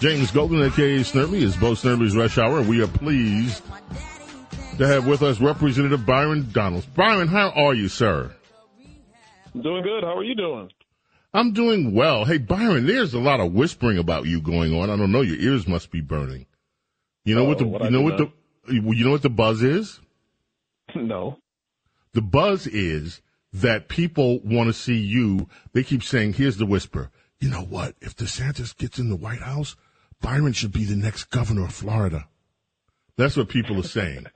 James Golden, aka Snerdley, is Bo Snerdley's Rush Hour. And we are pleased to have with us Representative Byron Donalds. Byron, how are you, sir? Doing good. How are you doing? I'm doing well. Hey, Byron, there's a lot of whispering about you going on. I don't know. Your ears must be burning. You know Oh, what the oh, what you know what know. the you know what the buzz is? No. The buzz is that people want to see you. They keep saying, "Here's the whisper." You know what? If DeSantis gets in the White House, Byron should be the next governor of Florida. That's what people are saying.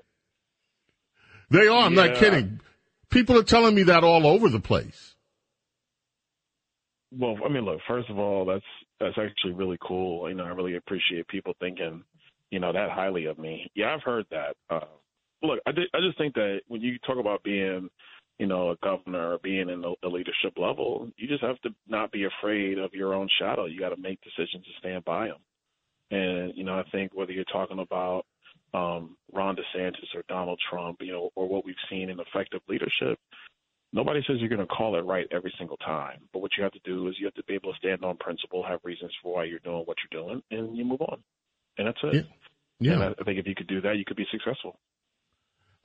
they are. I'm not kidding. People are telling me that all over the place. Well, I mean, look. First of all, that's that's actually really cool. You know, I really appreciate people thinking, you know, that highly of me. Yeah, I've heard that. Uh, look, I did, I just think that when you talk about being, you know, a governor or being in the, the leadership level, you just have to not be afraid of your own shadow. You got to make decisions to stand by them. And you know, I think whether you're talking about um, Ron DeSantis or Donald Trump, you know, or what we've seen in effective leadership, nobody says you're going to call it right every single time. But what you have to do is you have to be able to stand on principle, have reasons for why you're doing what you're doing, and you move on. And that's it. Yeah. And Yeah. I, I think if you could do that, you could be successful.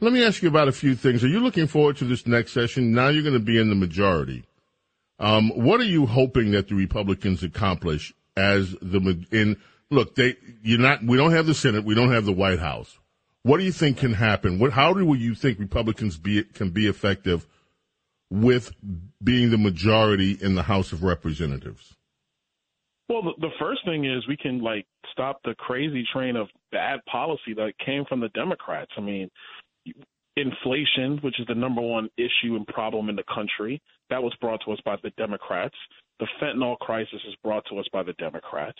Let me ask you about a few things. Are you looking forward to this next session? Now you're going to be in the majority. Um, what are you hoping that the Republicans accomplish as the in? Look, they you're not. We don't have the Senate. We don't have the White House. What do you think can happen? What? How do you think Republicans be can be effective with being the majority in the House of Representatives? Well, the first thing is we can like stop the crazy train of bad policy that came from the Democrats. I mean, inflation, which is the number one issue and problem in the country, that was brought to us by the Democrats. The fentanyl crisis is brought to us by the Democrats.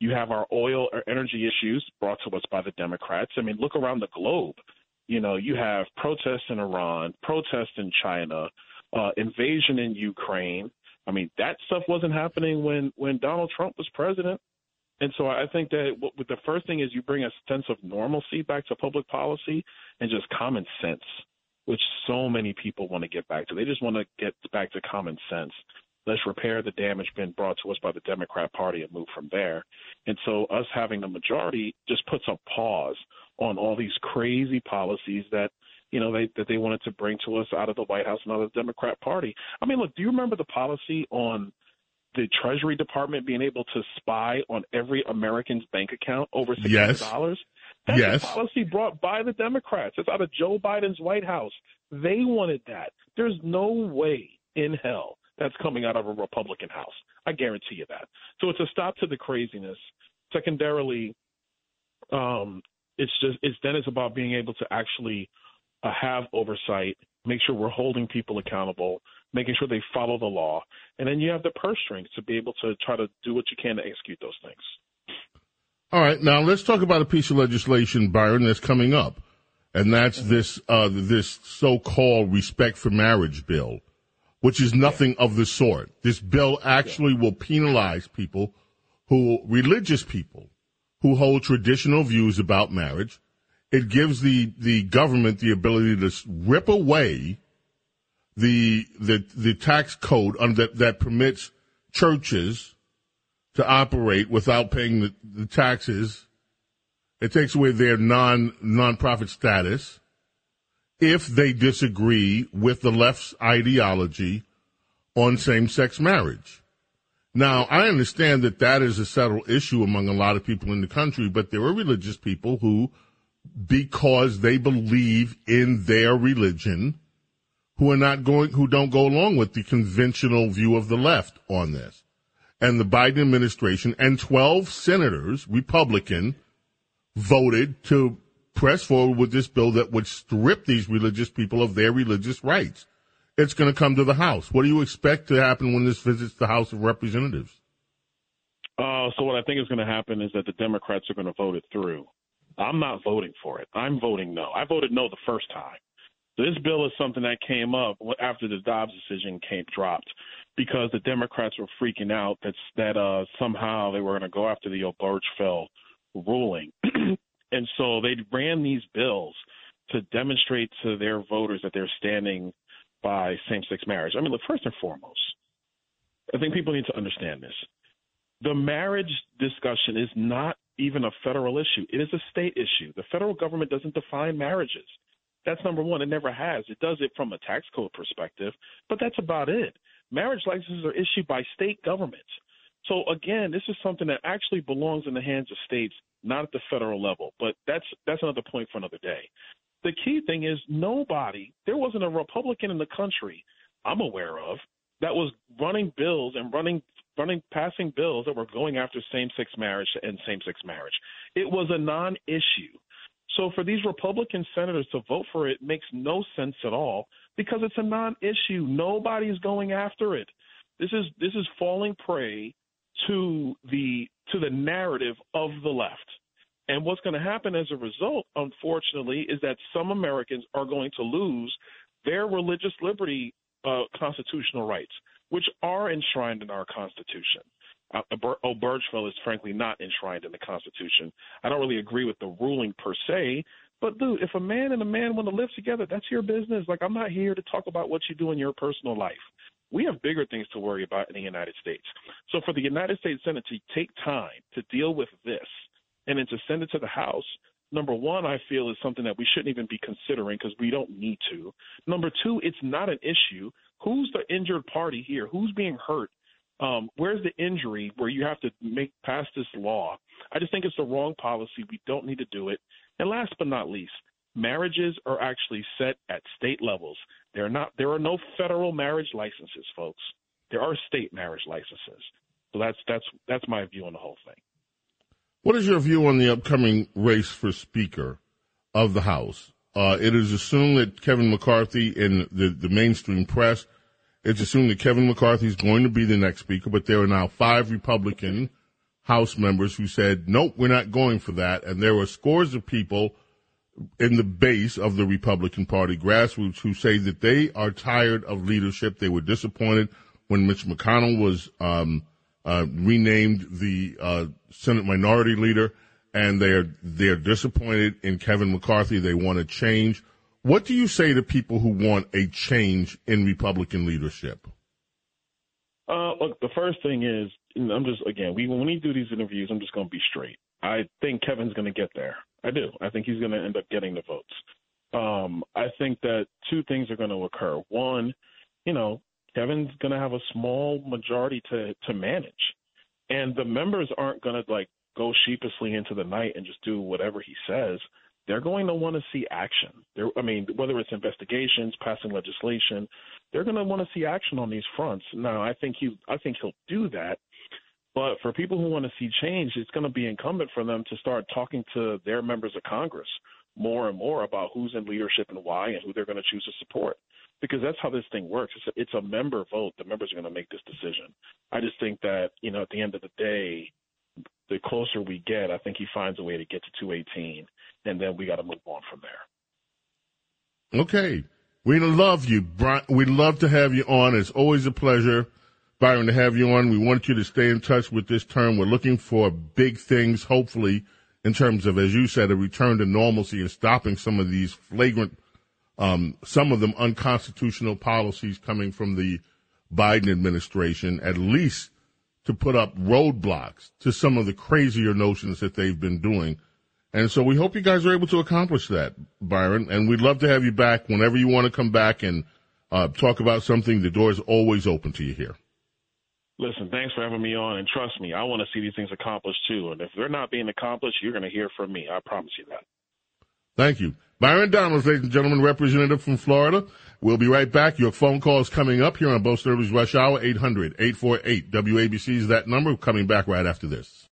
You have our oil or energy issues brought to us by the Democrats. I mean, look around the globe. You know, you have protests in Iran, protests in China, uh, invasion in Ukraine. I mean, that stuff wasn't happening when when Donald Trump was president. And so I think that what, the first thing is you bring a sense of normalcy back to public policy and just common sense, which so many people want to get back to. They just want to get back to common sense. Let's repair the damage been brought to us by the Democrat Party and move from there. And so us having the majority just puts a pause on all these crazy policies that you know they that they wanted to bring to us out of the White House and out of the Democrat Party. I mean, look, do you remember the policy on the Treasury Department being able to spy on every American's bank account over six hundred Yes. That's Yes. a policy brought by the Democrats. It's out of Joe Biden's White House. They wanted that. There's no way in hell that's coming out of a Republican House. I guarantee you that. So it's a stop to the craziness. Secondarily, um, it's just it's then it's about being able to actually uh, have oversight, make sure we're holding people accountable, making sure they follow the law, and then you have the purse strings to be able to try to do what you can to execute those things. All right, now let's talk about a piece of legislation, Byron, that's coming up, and that's this uh, this so-called respect for marriage bill, which is nothing of the sort. This bill actually will penalize people who religious people who hold traditional views about marriage. It gives the the government the ability to rip away the the the tax code that that permits churches to operate without paying the, the taxes. It takes away their non nonprofit status if they disagree with the left's ideology on same sex marriage. Now, I understand that that is a settled issue among a lot of people in the country, but there are religious people who, because they believe in their religion, who are not going, who don't go along with the conventional view of the left on this and the Biden administration and 12 senators, Republican, voted to press forward with this bill that would strip these religious people of their religious rights. It's going to come to the House. What do you expect to happen when this visits the House of Representatives? Uh, so what I think is going to happen is that the Democrats are going to vote it through. I'm not voting for it. I'm voting no. I voted no the first time. This bill is something that came up after the Dobbs decision came dropped because the Democrats were freaking out that that uh, somehow they were going to go after the Obergefell ruling, and so they ran these bills to demonstrate to their voters that they're standing by same-sex marriage. I mean, look, first and foremost, I think people need to understand this. The marriage discussion is not even a federal issue. It is a state issue. The federal government doesn't define marriages. That's number one. It never has. It does it from a tax code perspective, but that's about it. Marriage licenses are issued by state governments. So again, this is something that actually belongs in the hands of states, not at the federal level. But that's that's another point for another day. The key thing is nobody, there wasn't a Republican in the country I'm aware of that was running bills and running running passing bills that were going after same-sex marriage and same-sex marriage. It was a non-issue. So for these Republican senators to vote for it makes no sense at all because it's a non-issue. Nobody's going after it. This is this is falling prey to the to the narrative of the left. And what's going to happen as a result, unfortunately, is that some Americans are going to lose their religious liberty uh, constitutional rights, which are enshrined in our Constitution. Uh, Obergefell is frankly not enshrined in the Constitution. I don't really agree with the ruling per se, but dude, if a man and a man want to live together, that's your business. Like I'm not here to talk about what you do in your personal life. We have bigger things to worry about in the United States. So for the United States Senate to take time to deal with this and then to send it to the House, number one, I feel is something that we shouldn't even be considering because we don't need to. Number two, it's not an issue. Who's the injured party here? Who's being hurt? Um, where's the injury where you have to make pass this law? I just think it's the wrong policy. We don't need to do it. And last but not least, marriages are actually set at state levels. There are not there are no federal marriage licenses, folks. There are state marriage licenses. So that's that's that's my view on the whole thing. What is your view on the upcoming race for Speaker of the House? Uh, it is assumed that Kevin McCarthy in the, the mainstream press, it's assumed that Kevin McCarthy is going to be the next Speaker, but there are now five Republican House members who said, nope, we're not going for that. And there were scores of people in the base of the Republican Party grassroots who say that they are tired of leadership. They were disappointed when Mitch McConnell was um, uh, renamed the uh, Senate Minority Leader, and they're they're disappointed in Kevin McCarthy. They want to change. What do you say to people who want a change in Republican leadership? Uh, look, the first thing is, I'm just again, we when we do these interviews, I'm just going to be straight. I think Kevin's going to get there. I do. I think he's going to end up getting the votes. Um, I think that two things are going to occur. One, you know, Kevin's going to have a small majority to to manage, and the members aren't going to like go sheepishly into the night and just do whatever he says. They're going to want to see action. They're, I mean, whether it's investigations, passing legislation, they're going to want to see action on these fronts. Now, I think he, I think he'll do that. But for people who want to see change, it's going to be incumbent for them to start talking to their members of Congress more and more about who's in leadership and why and who they're going to choose to support because that's how this thing works. It's a, it's a member vote. The members are going to make this decision. I just think that you know at the end of the day, the closer we get, I think he finds a way to get to 218, and then we got to move on from there. Okay, we love you, Brian. We love to have you on. It's always a pleasure. Byron, to have you on. We want you to stay in touch with this term. We're looking for big things, hopefully, in terms of, as you said, a return to normalcy and stopping some of these flagrant um, some of them unconstitutional policies coming from the Biden administration, at least to put up roadblocks to some of the crazier notions that they've been doing. And so we hope you guys are able to accomplish that, Byron. And we'd love to have you back whenever you want to come back and uh, talk about something. The door is always open to you here. Listen, thanks for having me on. And trust me, I want to see these things accomplished too. And if they're not being accomplished, you're going to hear from me. I promise you that. Thank you. Byron Donalds, ladies and gentlemen, representative from Florida. We'll be right back. Your phone call is coming up here on Bo Snerdley's Rush Hour, 800-848-WABC is that number. Coming back right after this.